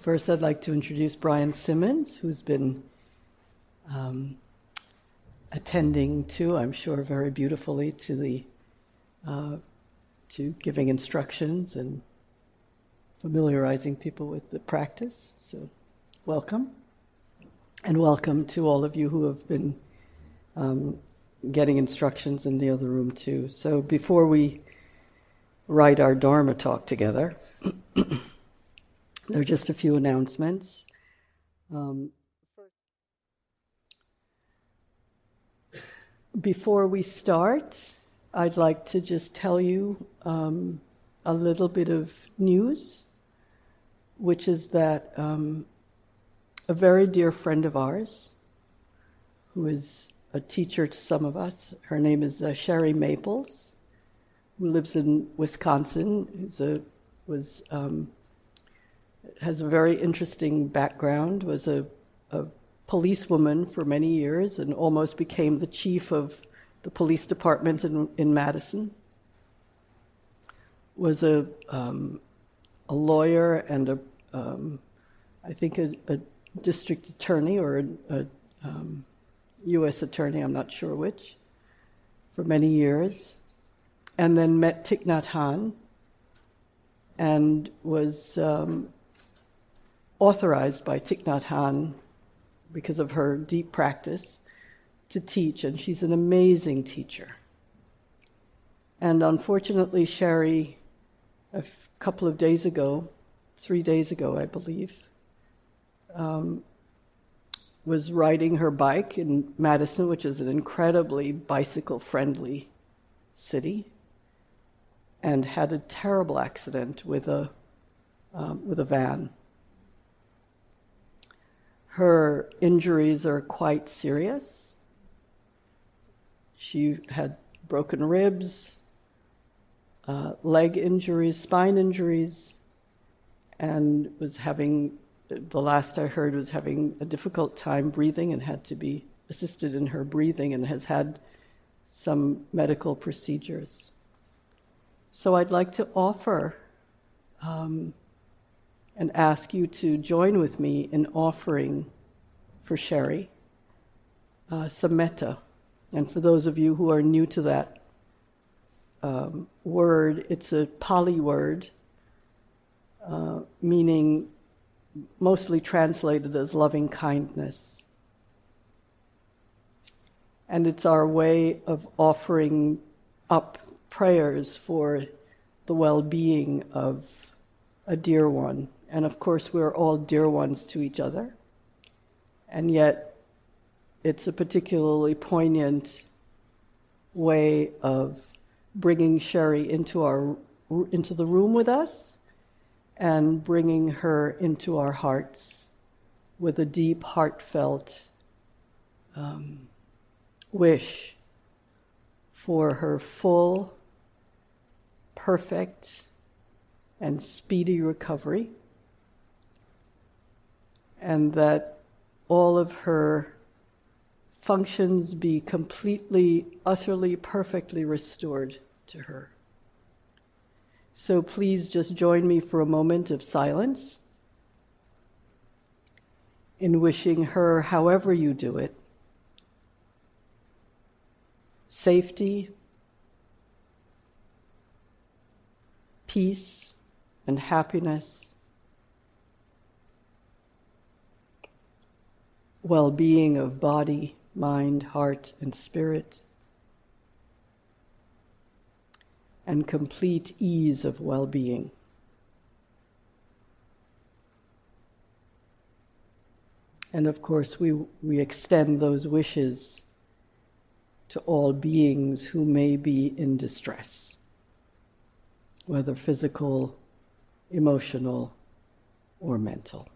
first, I'd like to introduce Brian Simmons, who's been um, attending to, I'm sure, very beautifully to the uh, to giving instructions and familiarizing people with the practice. So, welcome, and welcome to all of you who have been um, getting instructions in the other room too. So, before we write our Dharma talk together. there are just a few announcements. Um, before we start, I'd like to just tell you um, a little bit of news, which is that um, a very dear friend of ours, who is a teacher to some of us, her name is uh, Cheri Maples who lives in Wisconsin, who's a, was um, has a very interesting background. Was a, a policewoman for many years and almost became the chief of the police department in, in Madison. Was a um, a lawyer and a um, I think a, a, district attorney or a, a U.S. Um, attorney. I'm not sure which. For many years, and then met Thich Nhat Hanh and was um, authorized by Thich Nhat Hanh because of her deep practice to teach, and she's an amazing teacher. And unfortunately, Cheri, a f- couple of days ago, three days ago, I believe, um, was riding her bike in Madison, which is an incredibly bicycle friendly city and had a terrible accident with a, um, with a van. Her injuries are quite serious. She had broken ribs, uh, leg injuries, spine injuries, and was having, the last I heard, was having a difficult time breathing and had to be assisted in her breathing and has had some medical procedures. So I'd like to offer um, and ask you to join with me in offering for Cheri uh. And for those of you who are new to that um, word, it's a Pali word uh, meaning mostly translated as loving kindness. And it's our way of offering up prayers for the well being of a dear one. And of course, we're all dear ones to each other. And yet, it's a particularly poignant way of bringing Cheri into, our, into the room with us and bringing her into our hearts with a deep, heartfelt um, wish for her full perfect and speedy recovery, and that all of her functions be completely, utterly, perfectly restored to her. So please just join me for a moment of silence in wishing her, however you do it, safety, peace and happiness, well being of body, mind, heart, and spirit, and complete ease of well being. And of course, we, we extend those wishes to all beings who may be in distress whether physical, emotional, or mental.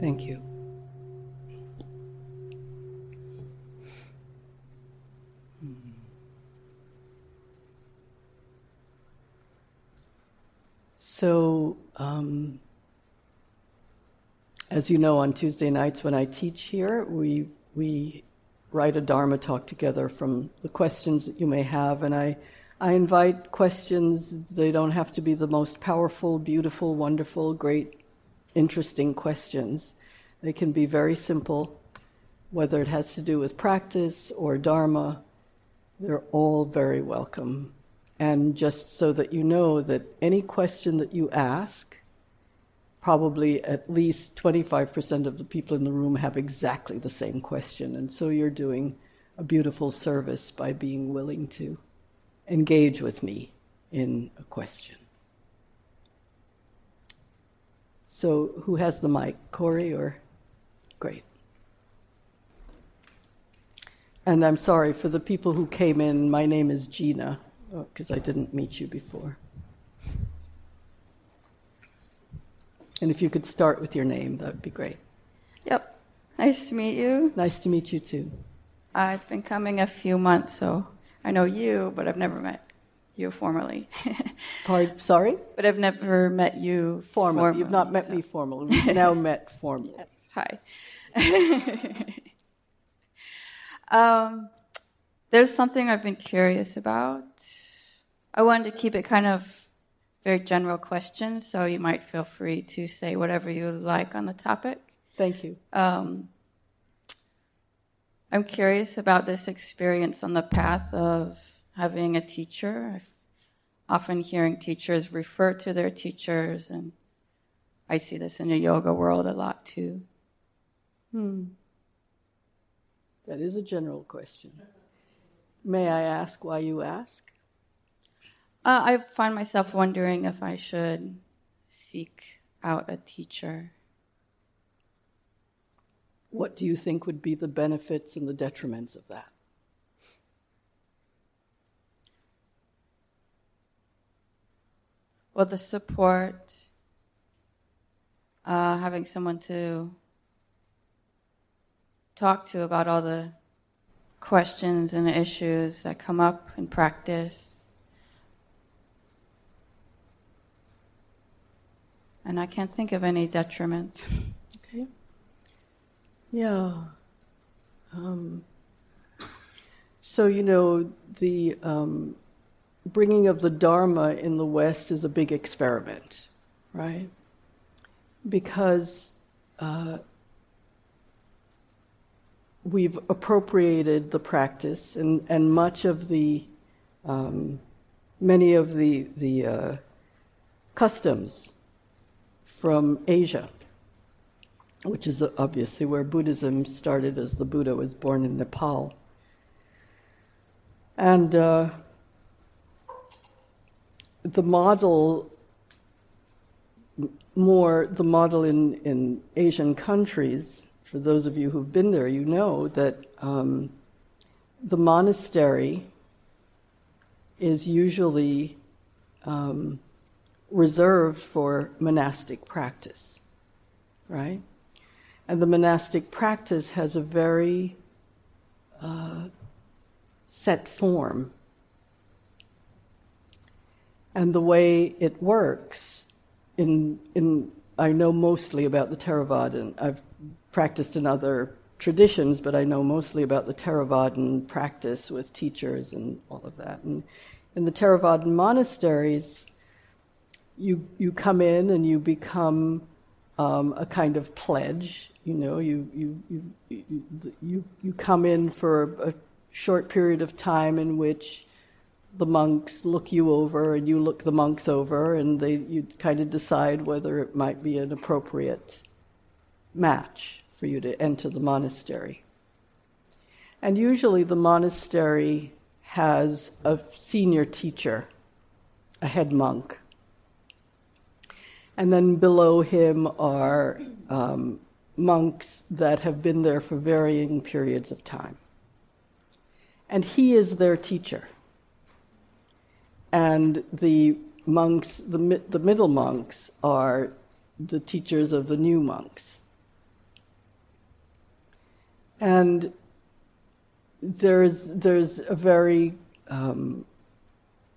Thank you. um, as you know, on Tuesday nights when I teach here, we we write a Dharma talk together from the questions that you may have, and I I invite questions. They don't have to be the most powerful, beautiful, wonderful, great, interesting questions. They can be very simple, whether it has to do with practice or Dharma. They're all very welcome. And just so that you know that any question that you ask, probably at least 25% of the people in the room have exactly the same question. And so you're doing a beautiful service by being willing to engage with me in a question. So, who has the mic? Corey or? Great. And I'm sorry for the people who came in. My name is Gina, uh, because oh, I didn't meet you before. And if you could start with your name, that would be great. Yep. Nice to meet you. Nice to meet you too. I've been coming a few months, so I know you, but I've never met you formally. Pardon, sorry? But I've never met you formally. formally You've not met so. me formally. We've now met formally. Yes. Hi. um, there's something I've been curious about. I wanted to keep it kind of very general questions, so you might feel free to say whatever you like on the topic. Thank you. Um, I'm curious about this experience on the path of having a teacher. I've often hearing teachers refer to their teachers, and I see this in the yoga world a lot too. Hmm. That is a general question. May I ask why you ask? Uh, I find myself wondering if I should seek out a teacher. What do you think would be the benefits and the detriments of that? Well, the support, uh, having someone to talk to about all the questions and issues that come up in practice. And I can't think of any detriments. Yeah. Um, so, you know, the um, bringing of the Dharma in the West is a big experiment, right? Because uh, we've appropriated the practice, and, and much of the, um, many of the, the uh, customs from Asia which is obviously where Buddhism started, as the Buddha was born in Nepal. And uh, the model, more the model in, in Asian countries, for those of you who've been there, you know that um, the monastery is usually um, reserved for monastic practice, right? And the monastic practice has a very uh, set form. And the way it works, in, in, I know mostly about the Theravadan. I've practiced in other traditions, but I know mostly about the Theravadan practice with teachers and all of that. And in the Theravadan monasteries, you, you come in and you become um, a kind of pledge you know, you, you, you, you, you come in for a short period of time in which the monks look you over and you look the monks over, and they, you kind of decide whether it might be an appropriate match for you to enter the monastery. And usually the monastery has a senior teacher, a head monk. And then below him are um, monks that have been there for varying periods of time. And he is their teacher. And the monks, the, the middle monks, are the teachers of the new monks. And there's, there's a very um,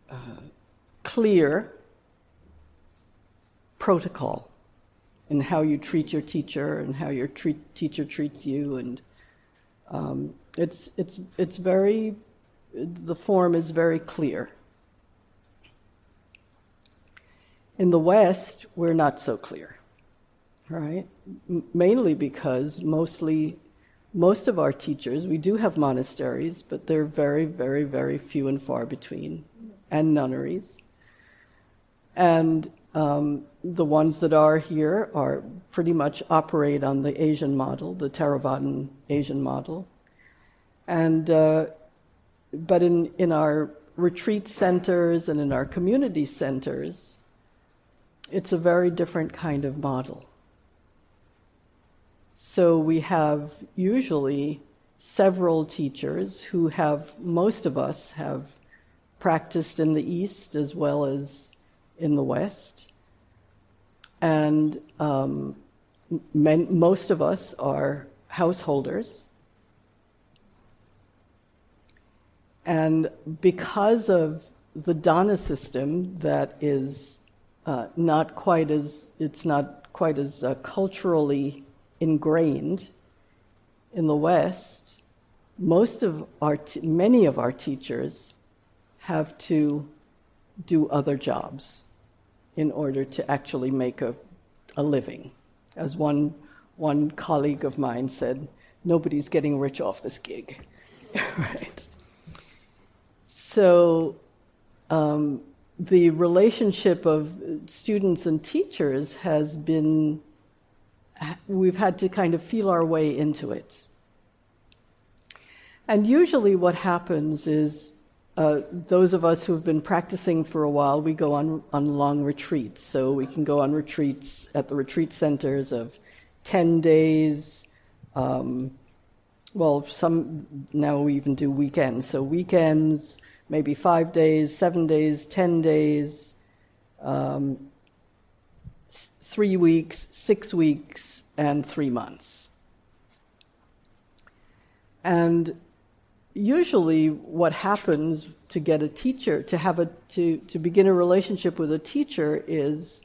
uh, clear protocol in how you treat your teacher and how your treat, teacher treats you, and um, it's it's it's very the form is very clear. In the West, we're not so clear, right? M- mainly because mostly most of our teachers, we do have monasteries, but they're very, very, very few and far between, and nunneries. And um, the ones that are here are pretty much operate on the Asian model, the Theravadan Asian model. And uh, but in, in our retreat centers and in our community centers, it's a very different kind of model. So we have usually several teachers who have, most of us have practiced in the East as well as in the West. And um, men, most of us are householders. And because of the dana system that is uh, not quite as, it's not quite as uh, culturally ingrained in the West, most of our, t- many of our teachers have to do other jobs in order to actually make a, a living. As one, one colleague of mine said, nobody's getting rich off this gig. right? So um, the relationship of students and teachers has been, we've had to kind of feel our way into it. And usually, what happens is uh, those of us who have been practicing for a while, we go on, on long retreats. So we can go on retreats at the retreat centers of 10 days. Um, well, some now we even do weekends. So weekends, maybe five days, seven days, 10 days, um, three weeks, six weeks, and three months. And usually what happens to get a teacher to have a to, to begin a relationship with a teacher is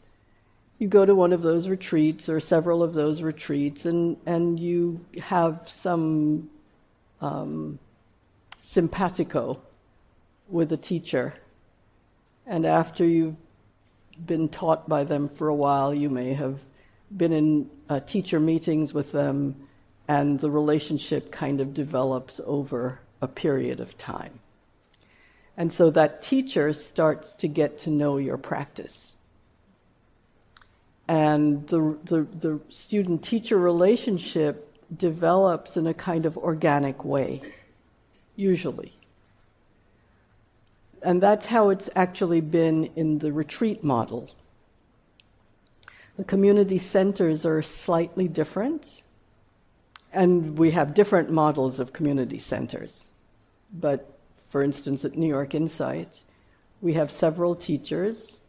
you go to one of those retreats or several of those retreats and and you have some um, simpatico with a teacher. And after you've been taught by them for a while you may have been in uh, teacher meetings with them and the relationship kind of develops over a period of time. And so that teacher starts to get to know your practice. And the, the, the student teacher relationship develops in a kind of organic way, usually. And that's how it's actually been in the retreat model. The community centers are slightly different, and we have different models of community centers. But for instance, at New York Insight, we have several teachers,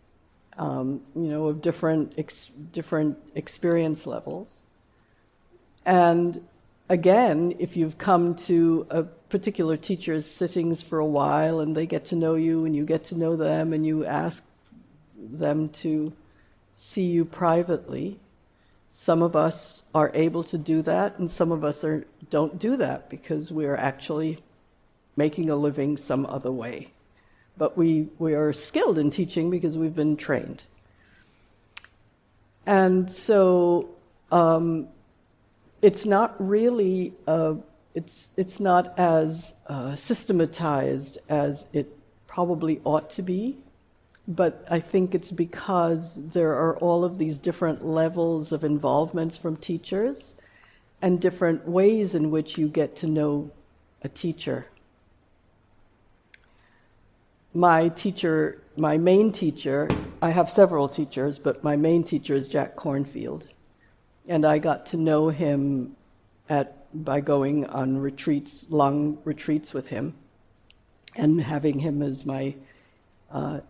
um, you know, of different ex- different experience levels. And again, if you've come to a particular teacher's sittings for a while and they get to know you and you get to know them and you ask them to see you privately, some of us are able to do that and some of us are, don't do that because we're actually making a living some other way. But we, we are skilled in teaching because we've been trained. And so um, it's not really, uh, it's, it's not as uh, systematized as it probably ought to be. But I think it's because there are all of these different levels of involvements from teachers and different ways in which you get to know a teacher my teacher, my main teacher, I have several teachers, but my main teacher is Jack Kornfield. And I got to know him at, by going on retreats, long retreats with him, and having him as my, uh,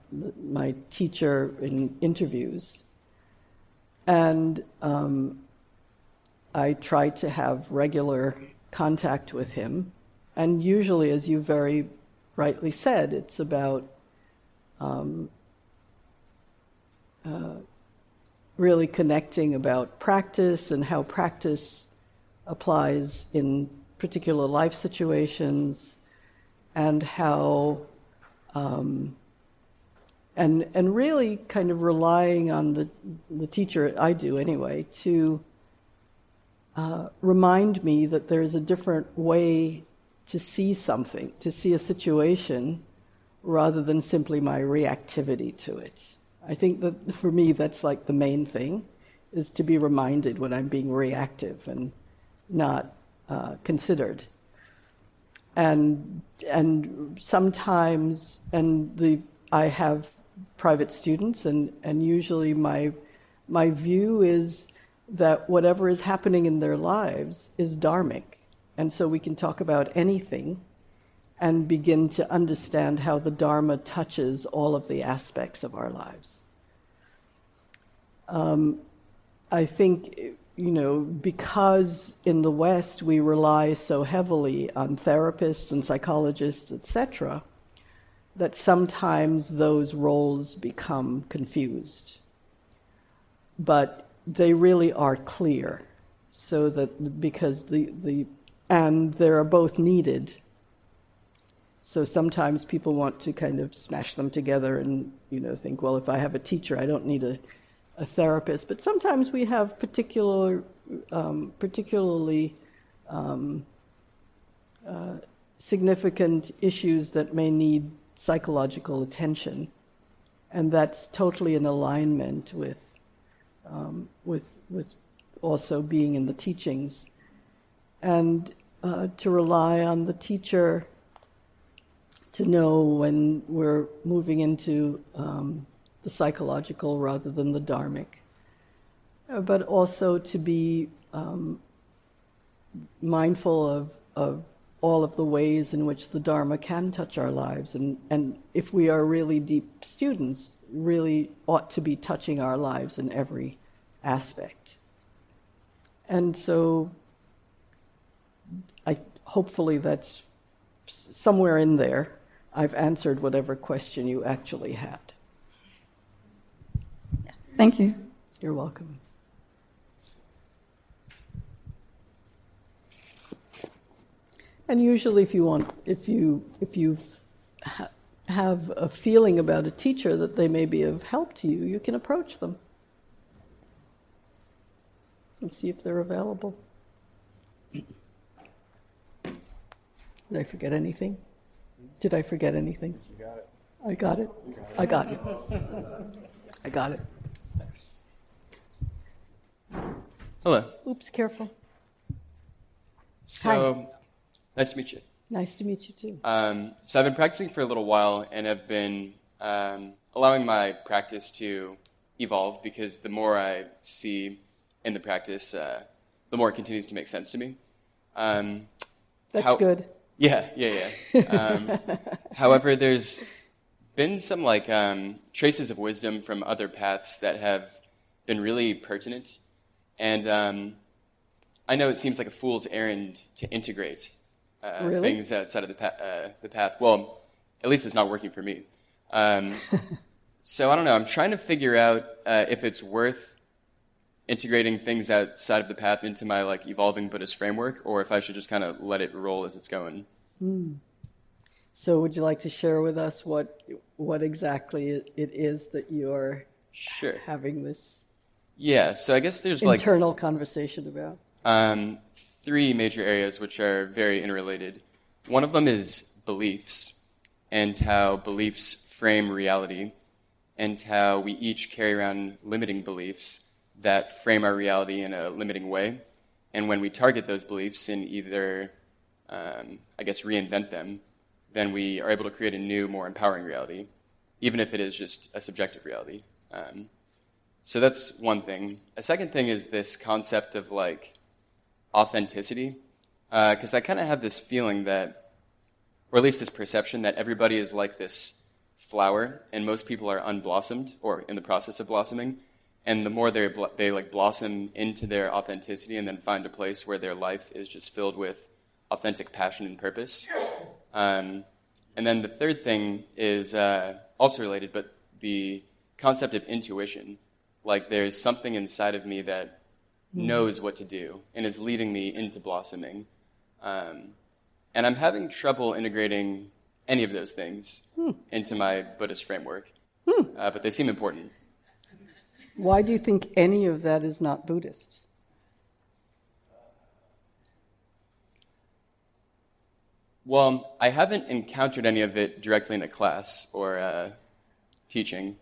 my teacher in interviews. And um, I try to have regular contact with him. And usually, as you very rightly said, it's about um, uh, really connecting about practice and how practice applies in particular life situations and how um, and and really kind of relying on the the teacher I do anyway to uh, remind me that there's a different way to see something, to see a situation, rather than simply my reactivity to it. I think that for me, that's like the main thing, is to be reminded when I'm being reactive and not uh, considered. And and sometimes, and the I have private students, and and usually my my view is that whatever is happening in their lives is dharmic, and so we can talk about anything and begin to understand how the Dharma touches all of the aspects of our lives. Um, I think, you know, because in the West we rely so heavily on therapists and psychologists, etc., that sometimes those roles become confused. But they really are clear, so that because the, the and they're both needed. So sometimes people want to kind of smash them together and you know think, well, if I have a teacher, I don't need a, a therapist. But sometimes we have particular, um, particularly um, uh, significant issues that may need psychological attention, and that's totally in alignment with um, with with also being in the teachings and uh, to rely on the teacher to know when we're moving into um, the psychological rather than the dharmic, uh, but also to be um, mindful of, of all of the ways in which the Dharma can touch our lives. And, and if we are really deep students, really ought to be touching our lives in every aspect. And so hopefully that's somewhere in there. I've answered whatever question you actually had. Thank you. You're welcome. And usually, if you want, if you if you ha- have a feeling about a teacher that they may be of help to you, you can approach them and see if they're available. Did I forget anything? Did I forget anything? You got it. I got it. I got it. I got it. Thanks. Hello. Oops, careful. So, nice to meet you. Nice to meet you too. Um, so, I've been practicing for a little while and have been um, allowing my practice to evolve because the more I see in the practice, uh, the more it continues to make sense to me. Um, That's how- good. Yeah, yeah, yeah. Um, however, there's been some like um, traces of wisdom from other paths that have been really pertinent, and um, I know it seems like a fool's errand to integrate uh, Really? things outside of the, pa- uh, the path. Well, at least it's not working for me. Um, so I don't know. I'm trying to figure out uh, if it's worth integrating things outside of the path into my like evolving Buddhist framework, or if I should just kind of let it roll as it's going. So, would you like to share with us what what exactly it is that you're Sure. having this Yeah. So I guess there's like internal conversation about? um, three major areas which are very interrelated. One of them is beliefs and how beliefs frame reality, and how we each carry around limiting beliefs that frame our reality in a limiting way. And when we target those beliefs and either, um, I guess, reinvent them, then we are able to create a new, more empowering reality, even if it is just a subjective reality. Um, so that's one thing. A second thing is this concept of like authenticity, because I kind of have this feeling that, or at least this perception that everybody is like this flower, and most people are unblossomed or in the process of blossoming. And the more they they like blossom into their authenticity, and then find a place where their life is just filled with authentic passion and purpose. Um, and then the third thing is uh, also related, but the concept of intuition, like there's something inside of me that Hmm. knows what to do and is leading me into blossoming. Um, and I'm having trouble integrating any of those things Hmm. into my Buddhist framework, uh, but they seem important. Why do you think any of that is not Buddhist? Well, I haven't encountered any of it directly in a class or uh, teaching.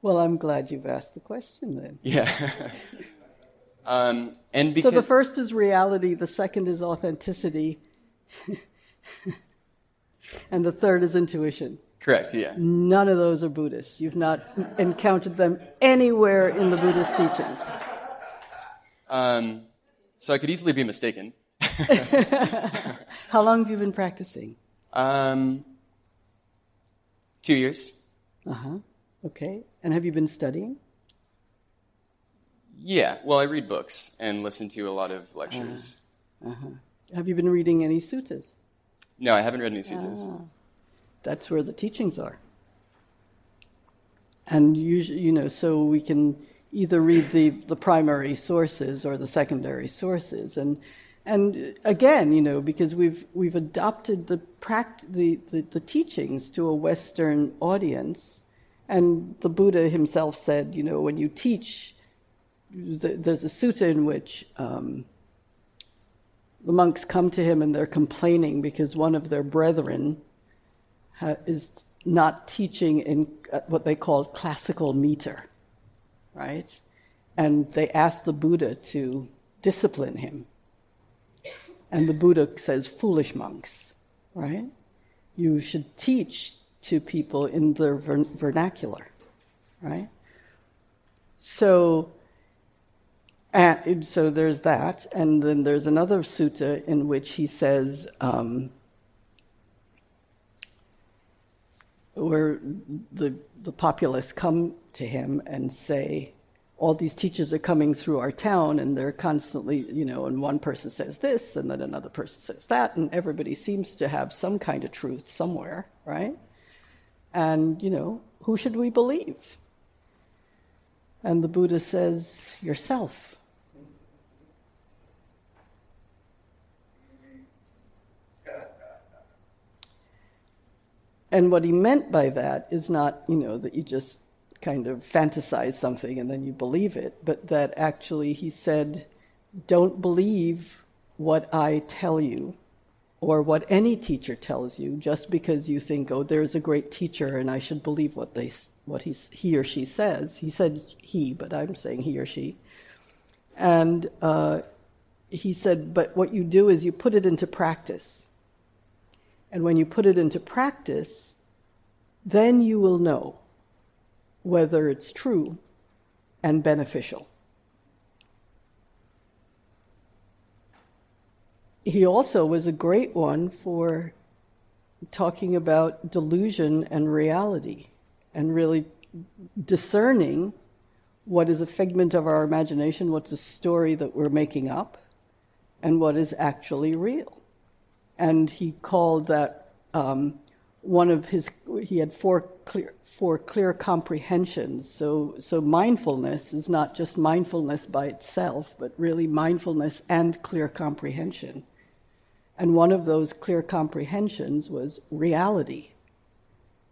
Well, I'm glad you've asked the question then. Yeah. um, and So the first is reality, the second is authenticity, and the third is intuition. Correct, yeah. None of those are Buddhists. You've not encountered them anywhere in the Buddhist teachings. Um, so I could easily be mistaken. How long have you been practicing? Um, two years. Uh huh. Okay. And have you been studying? Yeah. Well, I read books and listen to a lot of lectures. Uh huh. Have you been reading any suttas? No, I haven't read any suttas. That's where the teachings are. And usually, you know, so we can either read the, the primary sources or the secondary sources. And, and again, you know, because we've, we've adopted the, pract- the, the, the teachings to a Western audience. And the Buddha himself said, you know, when you teach, th- there's a sutta in which um, the monks come to him and they're complaining because one of their brethren ha- is not teaching in uh, what they call classical meter, right? And they ask the Buddha to discipline him. And the Buddha says, foolish monks, right? You should teach to people in their ver- vernacular, right? So, and so there's that, and then there's another sutta in which he says, um, where the the populace come to him and say, all these teachers are coming through our town, and they're constantly, you know, and one person says this, and then another person says that, and everybody seems to have some kind of truth somewhere, right? And you know, who should we believe? And the Buddha says, yourself. And what he meant by that is not, you know, that you just kind of fantasize something and then you believe it, but that actually he said, don't believe what I tell you or what any teacher tells you just because you think, oh, there's a great teacher and I should believe what, they, what he, he or she says. He said he, but I'm saying he or she. And uh, he said, but what you do is you put it into practice. And when you put it into practice, then you will know whether it's true and beneficial. He also was a great one for talking about delusion and reality and really discerning what is a figment of our imagination, what's a story that we're making up, and what is actually real and he called that um, one of his. He had four clear, four clear comprehensions. So, so mindfulness is not just mindfulness by itself, but really mindfulness and clear comprehension. And one of those clear comprehensions was reality.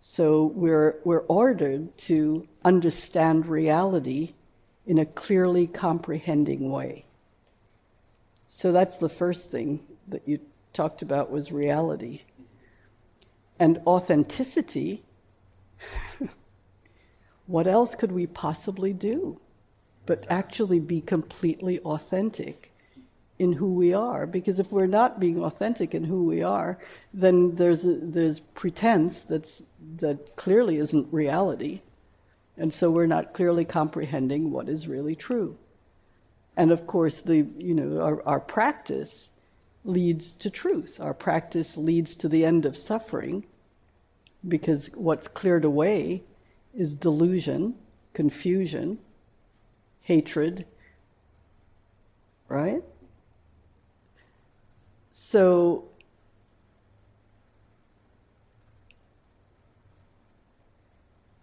So we're we're ordered to understand reality in a clearly comprehending way. So that's the first thing that you talked about was reality. And authenticity, what else could we possibly do but actually be completely authentic in who we are? Because if we're not being authentic in who we are, then there's, a, there's pretense that's, that clearly isn't reality. And so we're not clearly comprehending what is really true. And of course, the, you know, our, our practice leads to truth. Our practice leads to the end of suffering because what's cleared away is delusion, confusion, hatred, right? So,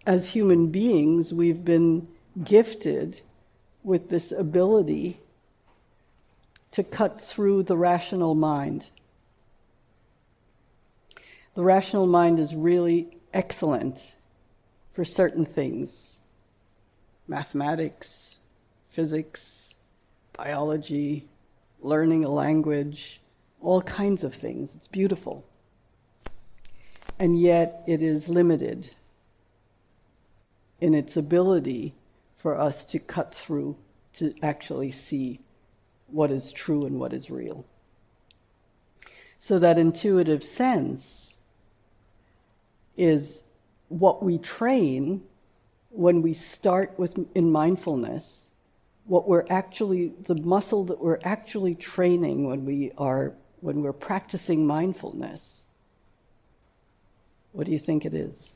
as human beings, we've been gifted with this ability to cut through the rational mind. The rational mind is really excellent for certain things mathematics, physics, biology, learning a language, all kinds of things. It's beautiful. And yet it is limited in its ability for us to cut through to actually see what is true and what is real. So that intuitive sense is what we train when we start with in mindfulness what we're actually the muscle that we're actually training when we are when we're practicing mindfulness. What do you think it is?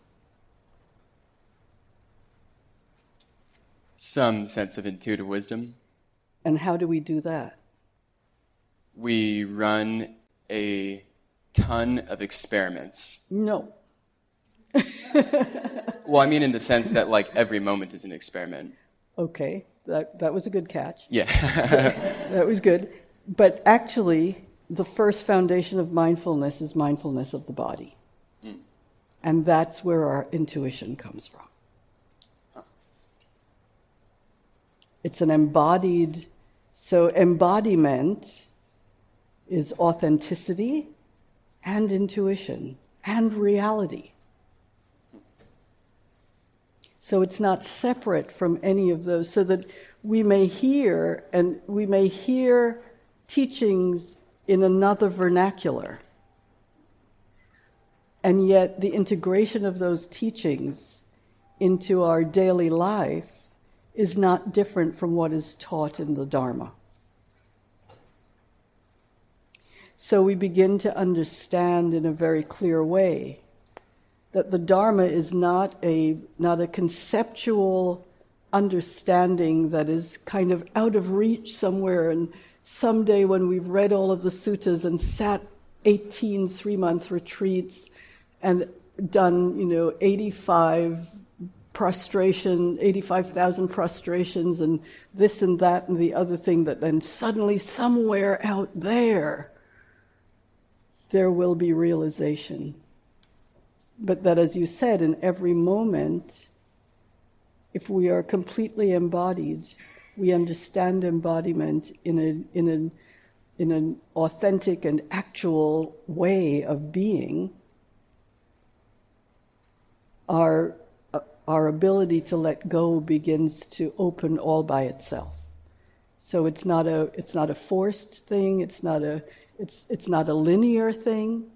Some sense of intuitive wisdom and how do we do that we run a ton of experiments no well, I mean, in the sense that like every moment is an experiment. Okay, that that was a good catch. Yeah, so, that was good. But actually, the first foundation of mindfulness is mindfulness of the body, mm. and that's where our intuition comes from. It's an embodied. So embodiment is authenticity and intuition and reality. So it's not separate from any of those, so that we may hear and we may hear teachings in another vernacular. And yet, the integration of those teachings into our daily life is not different from what is taught in the Dharma. So we begin to understand in a very clear way that the Dharma is not a, not a conceptual understanding that is kind of out of reach somewhere, and someday when we've read all of the suttas and sat 18 three month retreats and done, you know, 85 prostration, 85,000 prostrations, and this and that and the other thing, that then suddenly somewhere out there, there will be realization but that, as you said, in every moment, if we are completely embodied, we understand embodiment in, a, in, a, in an authentic and actual way of being, our, our ability to let go begins to open all by itself. So it's not a, it's not a forced thing, it's not a, it's, it's not a linear thing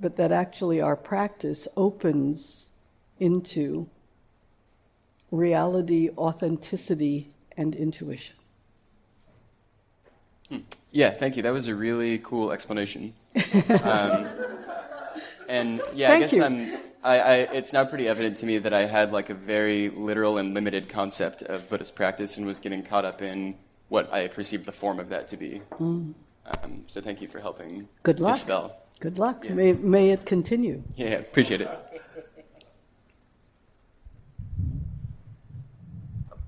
but that actually our practice opens into reality, authenticity, and intuition. Hmm. Yeah, thank you. That was a really cool explanation. um, and yeah, thank I guess you. I'm. I, I, it's now pretty evident to me that I had like a very literal and limited concept of Buddhist practice and was getting caught up in what I perceived the form of that to be. Mm. Um, so thank you for helping Good luck. dispel. Good luck. Yeah. May, may it continue. Yeah, appreciate it.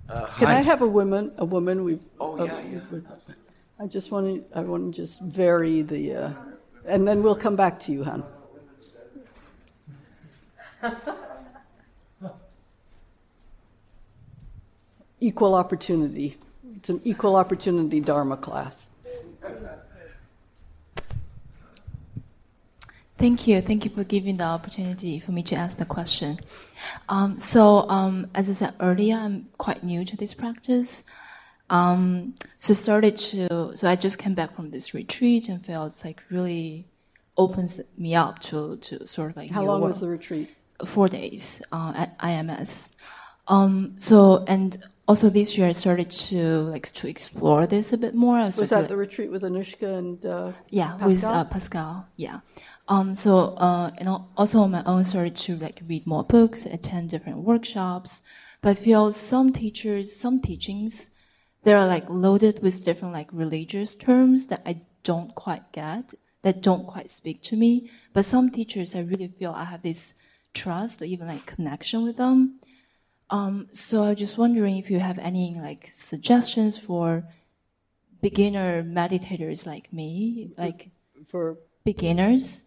Uh, Can I have a woman? A woman? We've. Oh yeah. Uh, yeah. I just want to. I want to just vary the, uh, and then we'll come back to you, hon. equal opportunity. It's an equal opportunity Dharma class. Thank you. Thank you for giving the opportunity for me to ask the question. Um, so, um, as I said earlier, I'm quite new to this practice. Um, so started to, so I just came back from this retreat and felt like really opens me up to, to sort of like. How long world. was the retreat? Four days uh, at IMS. Um, so and also this year I started to like to explore this a bit more. I Was that the retreat with Anushka and uh, yeah, Pascal? with uh, Pascal? Yeah. Um, so, uh, and also on my own, started to like read more books, attend different workshops. But I feel some teachers, some teachings, they are like loaded with different like religious terms that I don't quite get, that don't quite speak to me. But some teachers, I really feel I have this trust or even like connection with them. Um, so I was just wondering if you have any like suggestions for beginner meditators like me, like For beginners,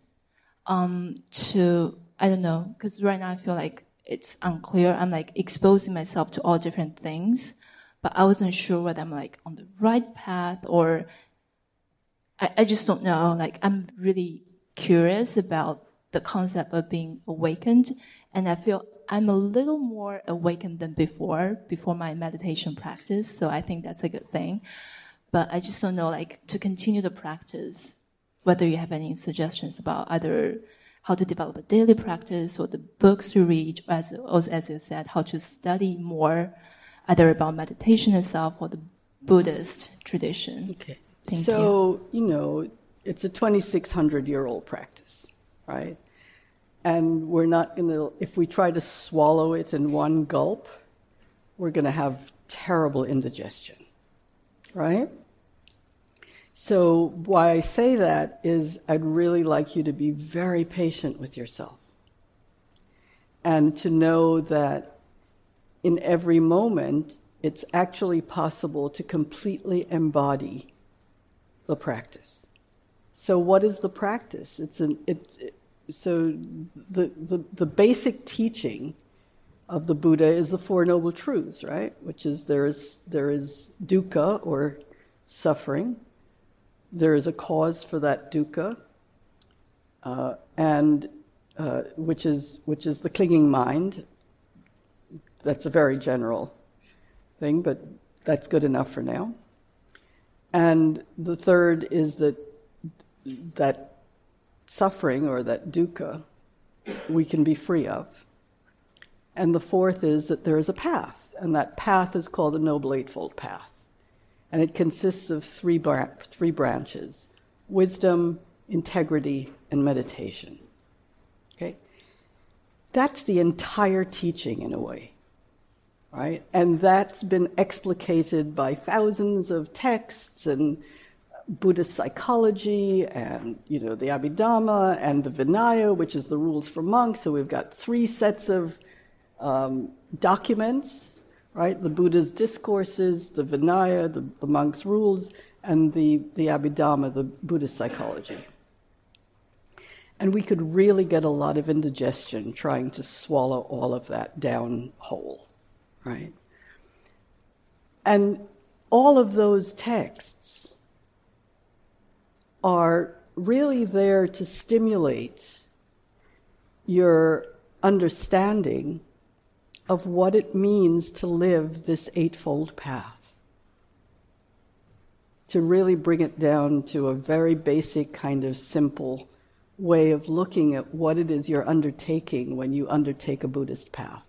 um, to I don't know, because right now I feel like it's unclear. I'm like exposing myself to all different things, but I wasn't sure whether I'm like on the right path or I, I just don't know. Like I'm really curious about the concept of being awakened, and I feel I'm a little more awakened than before, before my meditation practice. So I think that's a good thing. But I just don't know, like, to continue the practice, whether you have any suggestions about either how to develop a daily practice or the books to read, as, as you said, how to study more, either about meditation itself or the Buddhist tradition. Okay. Thank so, you. know, it's a 2,600 year old practice, right? And we're not going to, if we try to swallow it in one gulp, we're going to have terrible indigestion, right? So, why I say that is I'd really like you to be very patient with yourself and to know that in every moment, it's actually possible to completely embody the practice. So, what is the practice? It's an, it, so the, the, the basic teaching of the Buddha is the Four Noble Truths, right? Which is there is, there is dukkha or suffering, there is a cause for that dukkha, uh, and uh, which is which is the clinging mind. That's a very general thing, but that's good enough for now. And the third is that that suffering or that dukkha we can be free of. And the fourth is that there is a path, and that path is called the Noble Eightfold Path. And it consists of three, bra- three branches wisdom, integrity, and meditation. Okay? That's the entire teaching in a way. Right? And that's been explicated by thousands of texts and Buddhist psychology and you know the Abhidhamma and the Vinaya, which is the rules for monks. So we've got three sets of um, documents right? The Buddha's discourses, the Vinaya, the, the monk's rules, and the, the Abhidhamma, the Buddhist psychology. And we could really get a lot of indigestion trying to swallow all of that down whole, right? And all of those texts are really there to stimulate your understanding of what it means to live this eightfold path. To really bring it down to a very basic, kind of simple way of looking at what it is you're undertaking when you undertake a Buddhist path.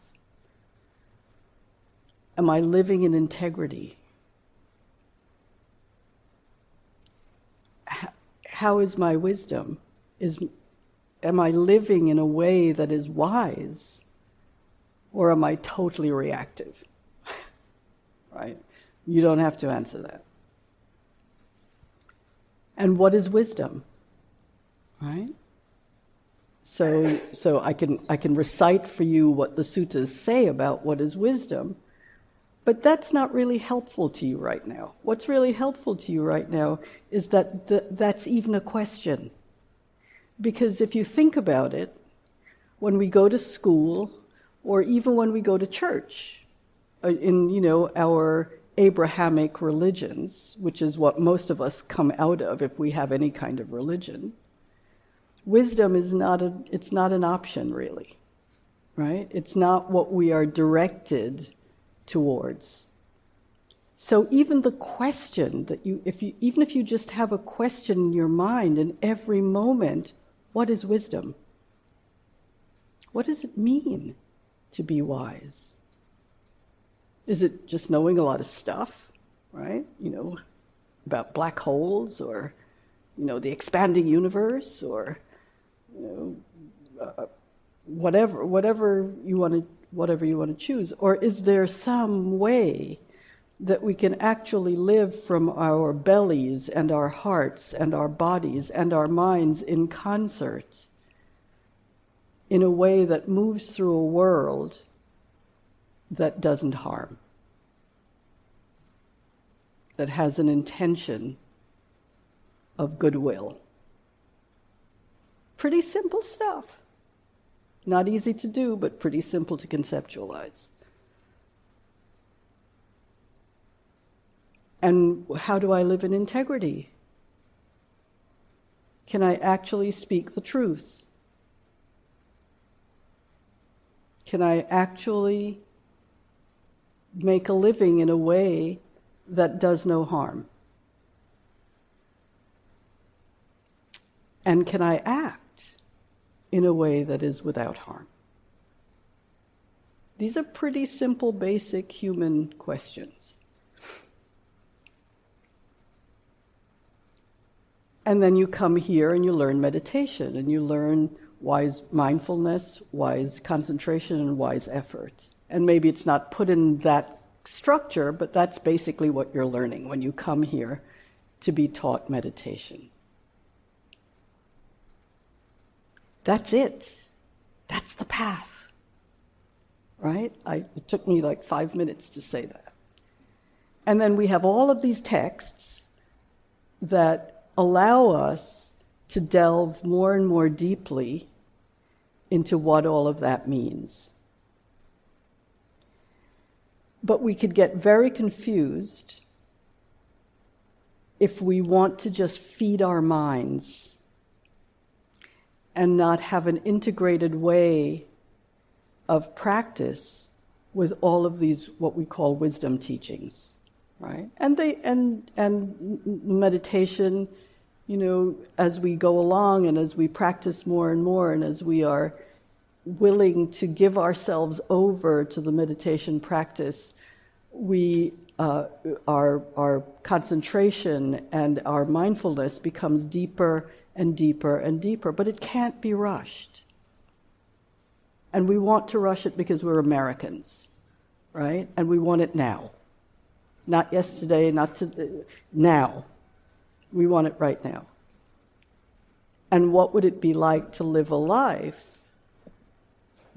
Am I living in integrity? How is my wisdom? Is, am I living in a way that is wise? Or am I totally reactive? right? You don't have to answer that. And what is wisdom? Right? So, so I, can, I can recite for you what the suttas say about what is wisdom, but that's not really helpful to you right now. What's really helpful to you right now is that the, that's even a question. Because if you think about it, when we go to school or even when we go to church uh, in you know our abrahamic religions which is what most of us come out of if we have any kind of religion wisdom is not a it's not an option really right? It's not what we are directed towards. So even the question that you if you even if you just have a question in your mind in every moment what is wisdom? What does it mean to be wise? Is it just knowing a lot of stuff, right? You know, about black holes or, you know, the expanding universe or, you know, uh, whatever, whatever you want to, whatever you want to choose? Or is there some way that we can actually live from our bellies and our hearts and our bodies and our minds in concert? In a way that moves through a world that doesn't harm, that has an intention of goodwill. Pretty simple stuff. Not easy to do, but pretty simple to conceptualize. And how do I live in integrity? Can I actually speak the truth? Can I actually make a living in a way that does no harm? And can I act in a way that is without harm? These are pretty simple, basic human questions. And then you come here and you learn meditation and you learn wise mindfulness, wise concentration, and wise effort. And maybe it's not put in that structure, but that's basically what you're learning when you come here to be taught meditation. That's it. That's the path. Right? I, it took me like five minutes to say that. And then we have all of these texts that allow us to delve more and more deeply into what all of that means. But we could get very confused if we want to just feed our minds and not have an integrated way of practice with all of these what we call wisdom teachings right and they and and meditation you know as we go along and as we practice more and more and as we are willing to give ourselves over to the meditation practice we uh, our our concentration and our mindfulness becomes deeper and deeper and deeper, but it can't be rushed. And we want to rush it because we're Americans, right? And we want it now. Not yesterday, not to, now. We want it right now. And what would it be like to live a life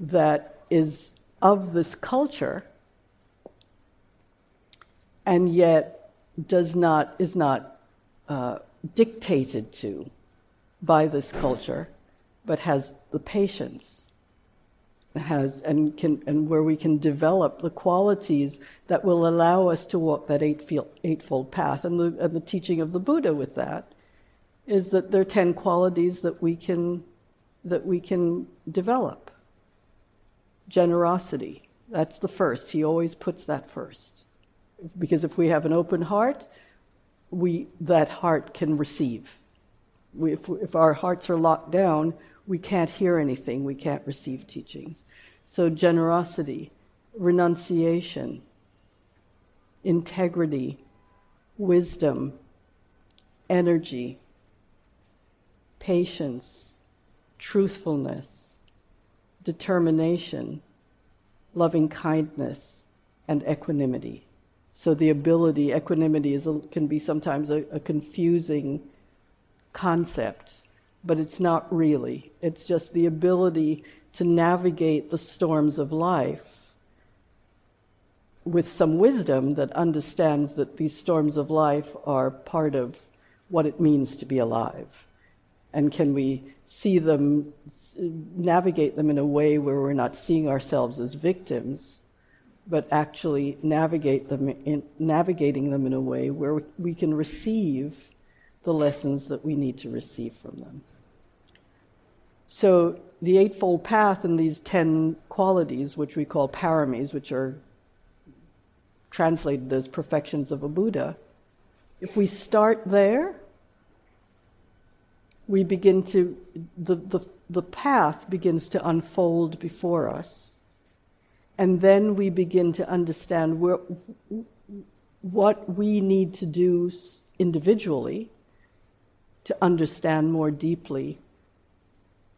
that is of this culture and yet does not, is not uh, dictated to by this culture, but has the patience, has and can and where we can develop the qualities that will allow us to walk that eightfold path. And the, and the teaching of the Buddha with that is that there are ten qualities that we can that we can develop. Generosity, that's the first. He always puts that first. Because if we have an open heart, we that heart can receive we, if, if our hearts are locked down, we can't hear anything, we can't receive teachings. So, generosity, renunciation, integrity, wisdom, energy, patience, truthfulness, determination, loving kindness, and equanimity. So the ability, equanimity is a, can be sometimes a, a confusing concept, but it's not really. It's just the ability to navigate the storms of life with some wisdom that understands that these storms of life are part of what it means to be alive. And can we see them, navigate them in a way where we're not seeing ourselves as victims, but actually navigate them in, navigating them in a way where we can receive the lessons that we need to receive from them. So, the Eightfold Path and these ten qualities, which we call paramis, which are translated as perfections of a Buddha, if we start there, we begin to, the, the, the path begins to unfold before us. And then we begin to understand where, what we need to do individually to understand more deeply,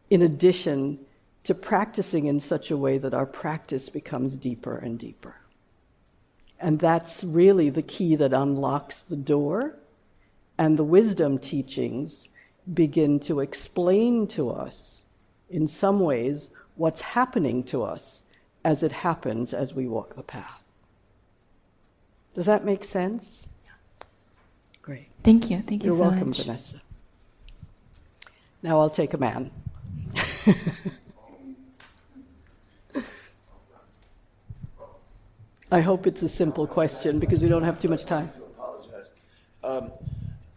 in addition to practicing in such a way that our practice becomes deeper and deeper. And that's really the key that unlocks the door, and the wisdom teachings begin to explain to us, in some ways, what's happening to us as it happens as we walk the path. Does that make sense? Great. Thank you. Thank you very much. You're so welcome, much. Vanessa. Now I'll take a man. I hope it's a simple question because we don't have too much time.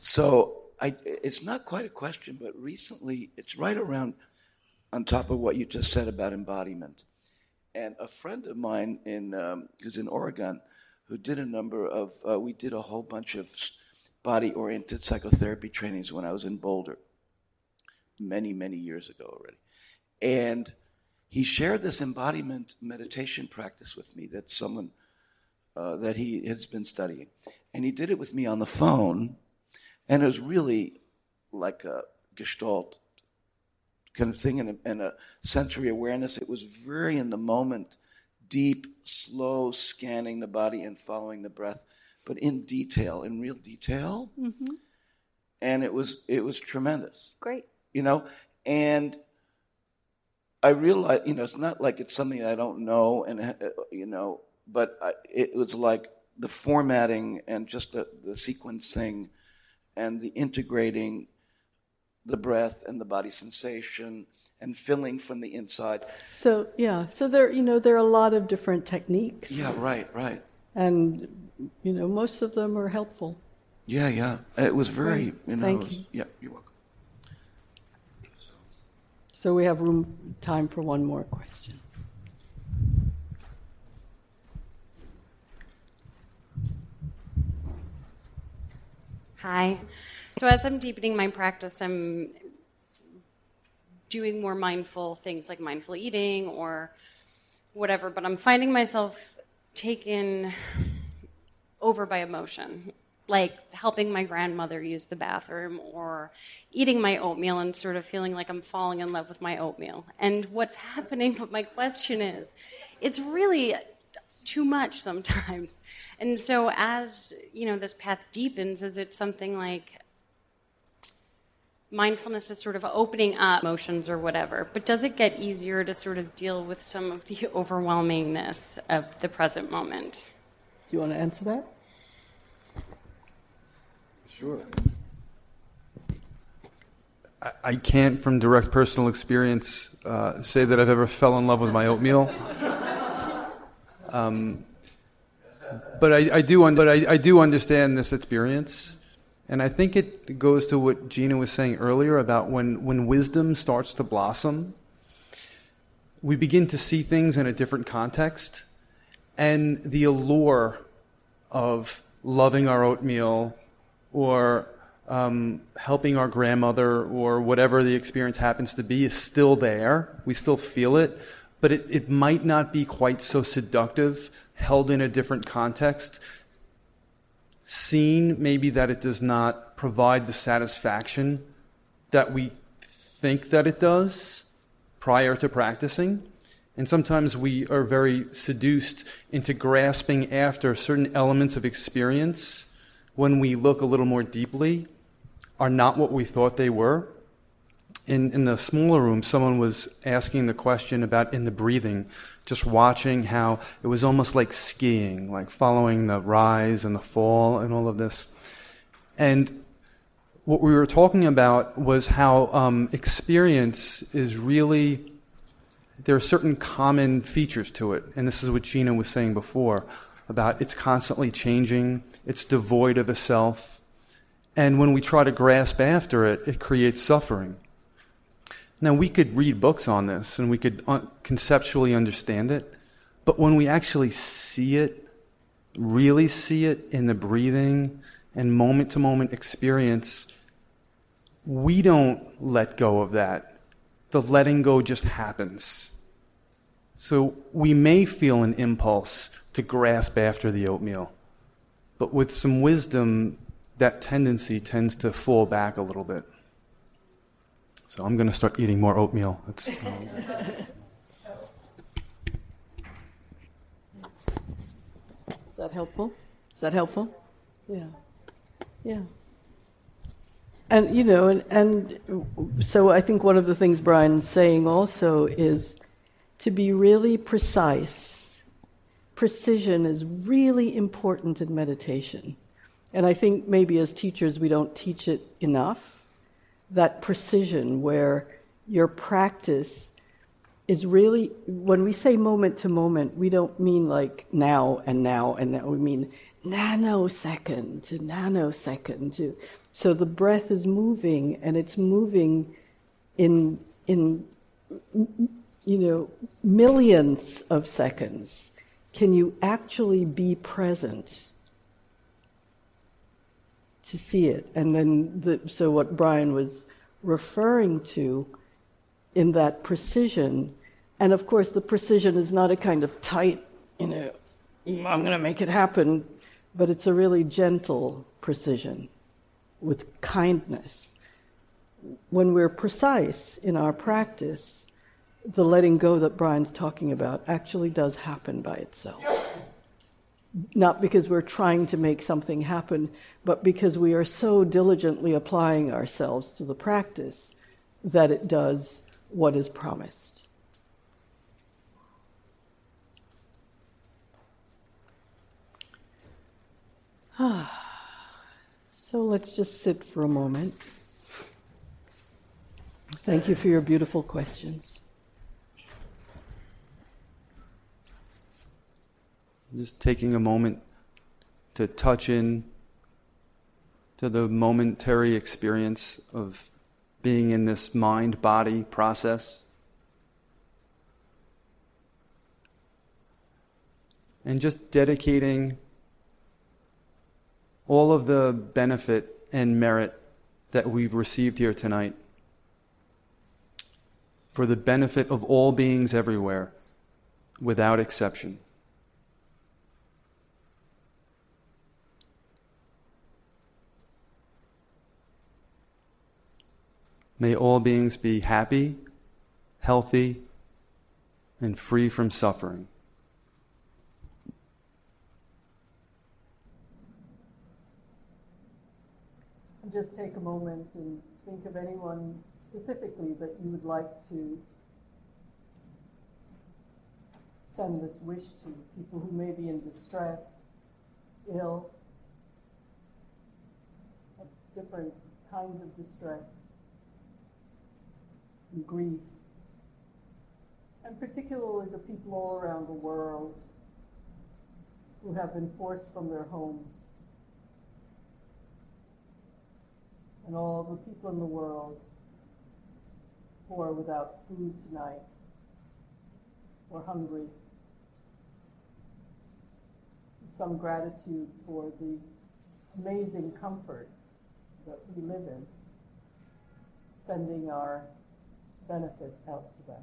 So I, it's not quite a question, but recently it's right around on top of what you just said about embodiment. And a friend of mine in um, who's in Oregon, who did a number of uh, we did a whole bunch of body-oriented psychotherapy trainings when I was in Boulder, many many years ago already, and he shared this embodiment meditation practice with me that someone uh, that he has been studying, and he did it with me on the phone and it was really like a gestalt kind of thing and a, and a sensory awareness. It was very in the moment, deep, slow scanning the body and following the breath, but in detail, in real detail. And it was it was tremendous Great. You know and i realized you know it's not like it's something i don't know and uh, you know but I, it was like the formatting and just the, the sequencing and the integrating the breath and the body sensation and filling from the inside So yeah, so there you know there are a lot of different techniques, yeah right right and you know most of them are helpful. yeah yeah it was very Great. you know Thank was- you. yeah you're welcome So we have room time for one more question. Hi. So as I'm deepening my practice, I'm doing more mindful things like mindful eating or whatever, but I'm finding myself taken over by emotion, like helping my grandmother use the bathroom or eating my oatmeal and sort of feeling like I'm falling in love with my oatmeal. And what's happening, but my question is, it's really too much sometimes. And so as, you know, this path deepens, is it something like mindfulness is sort of opening up emotions or whatever, but does it get easier to sort of deal with some of the overwhelmingness of the present moment? Do you want to answer that? Sure. I- can't, from direct personal experience, uh, say that I've ever fell in love with my oatmeal. Um, but I, I do, un- but I, I do understand this experience, and I think it goes to what Gina was saying earlier about when, when wisdom starts to blossom, we begin to see things in a different context, and the allure of loving our oatmeal or um, helping our grandmother or whatever the experience happens to be is still there. We still feel it, but it, it might not be quite so seductive, held in a different context. Seen maybe that it does not provide the satisfaction that we think that it does prior to practicing. And sometimes we are very seduced into grasping after certain elements of experience when we look a little more deeply are not what we thought they were. In, in the smaller room, someone was asking the question about in the breathing, just watching how it was almost like skiing, like following the rise and the fall and all of this. And what we were talking about was how um, experience is really, there are certain common features to it. And this is what Gina was saying before about it's constantly changing, it's devoid of a self. And when we try to grasp after it, it creates suffering. Now, we could read books on this and we could un- conceptually understand it, but when we actually see it, really see it in the breathing and moment to moment experience, we don't let go of that. The letting go just happens. So we may feel an impulse to grasp after the oatmeal, but with some wisdom, that tendency tends to fall back a little bit. So I'm going to start eating more oatmeal. It's, um, Is that helpful? Is that helpful? Yeah. Yeah. And, you know, and, and so I think one of the things Brian's saying also is to be really precise. Precision is really important in meditation. And I think maybe as teachers we don't teach it enough. That precision where your practice is really, when we say moment to moment, we don't mean like now and now and now. We mean nanosecond to nanosecond to. So the breath is moving and it's moving in, in you know, millions of seconds, can you actually be present to see it? And then, the, so what Brian was referring to in that precision, and of course, the precision is not a kind of tight, you know, mm, I'm going to make it happen, but it's a really gentle precision with kindness. When we're precise in our practice, the letting go that Brian's talking about actually does happen by itself. Not because we're trying to make something happen, but because we are so diligently applying ourselves to the practice that it does what is promised. so let's just sit for a moment. Thank you for your beautiful questions. Just taking a moment to touch in to the momentary experience of being in this mind body process. And just dedicating all of the benefit and merit that we've received here tonight for the benefit of all beings everywhere, without exception. May all beings be happy, healthy, and free from suffering. Just take a moment and think of anyone specifically that you would like to send this wish to, people who may be in distress, ill, different kinds of distress and grief, and particularly the people all around the world who have been forced from their homes, and all the people in the world who are without food tonight or hungry. Some gratitude for the amazing comfort that we live in, sending our benefit out to them.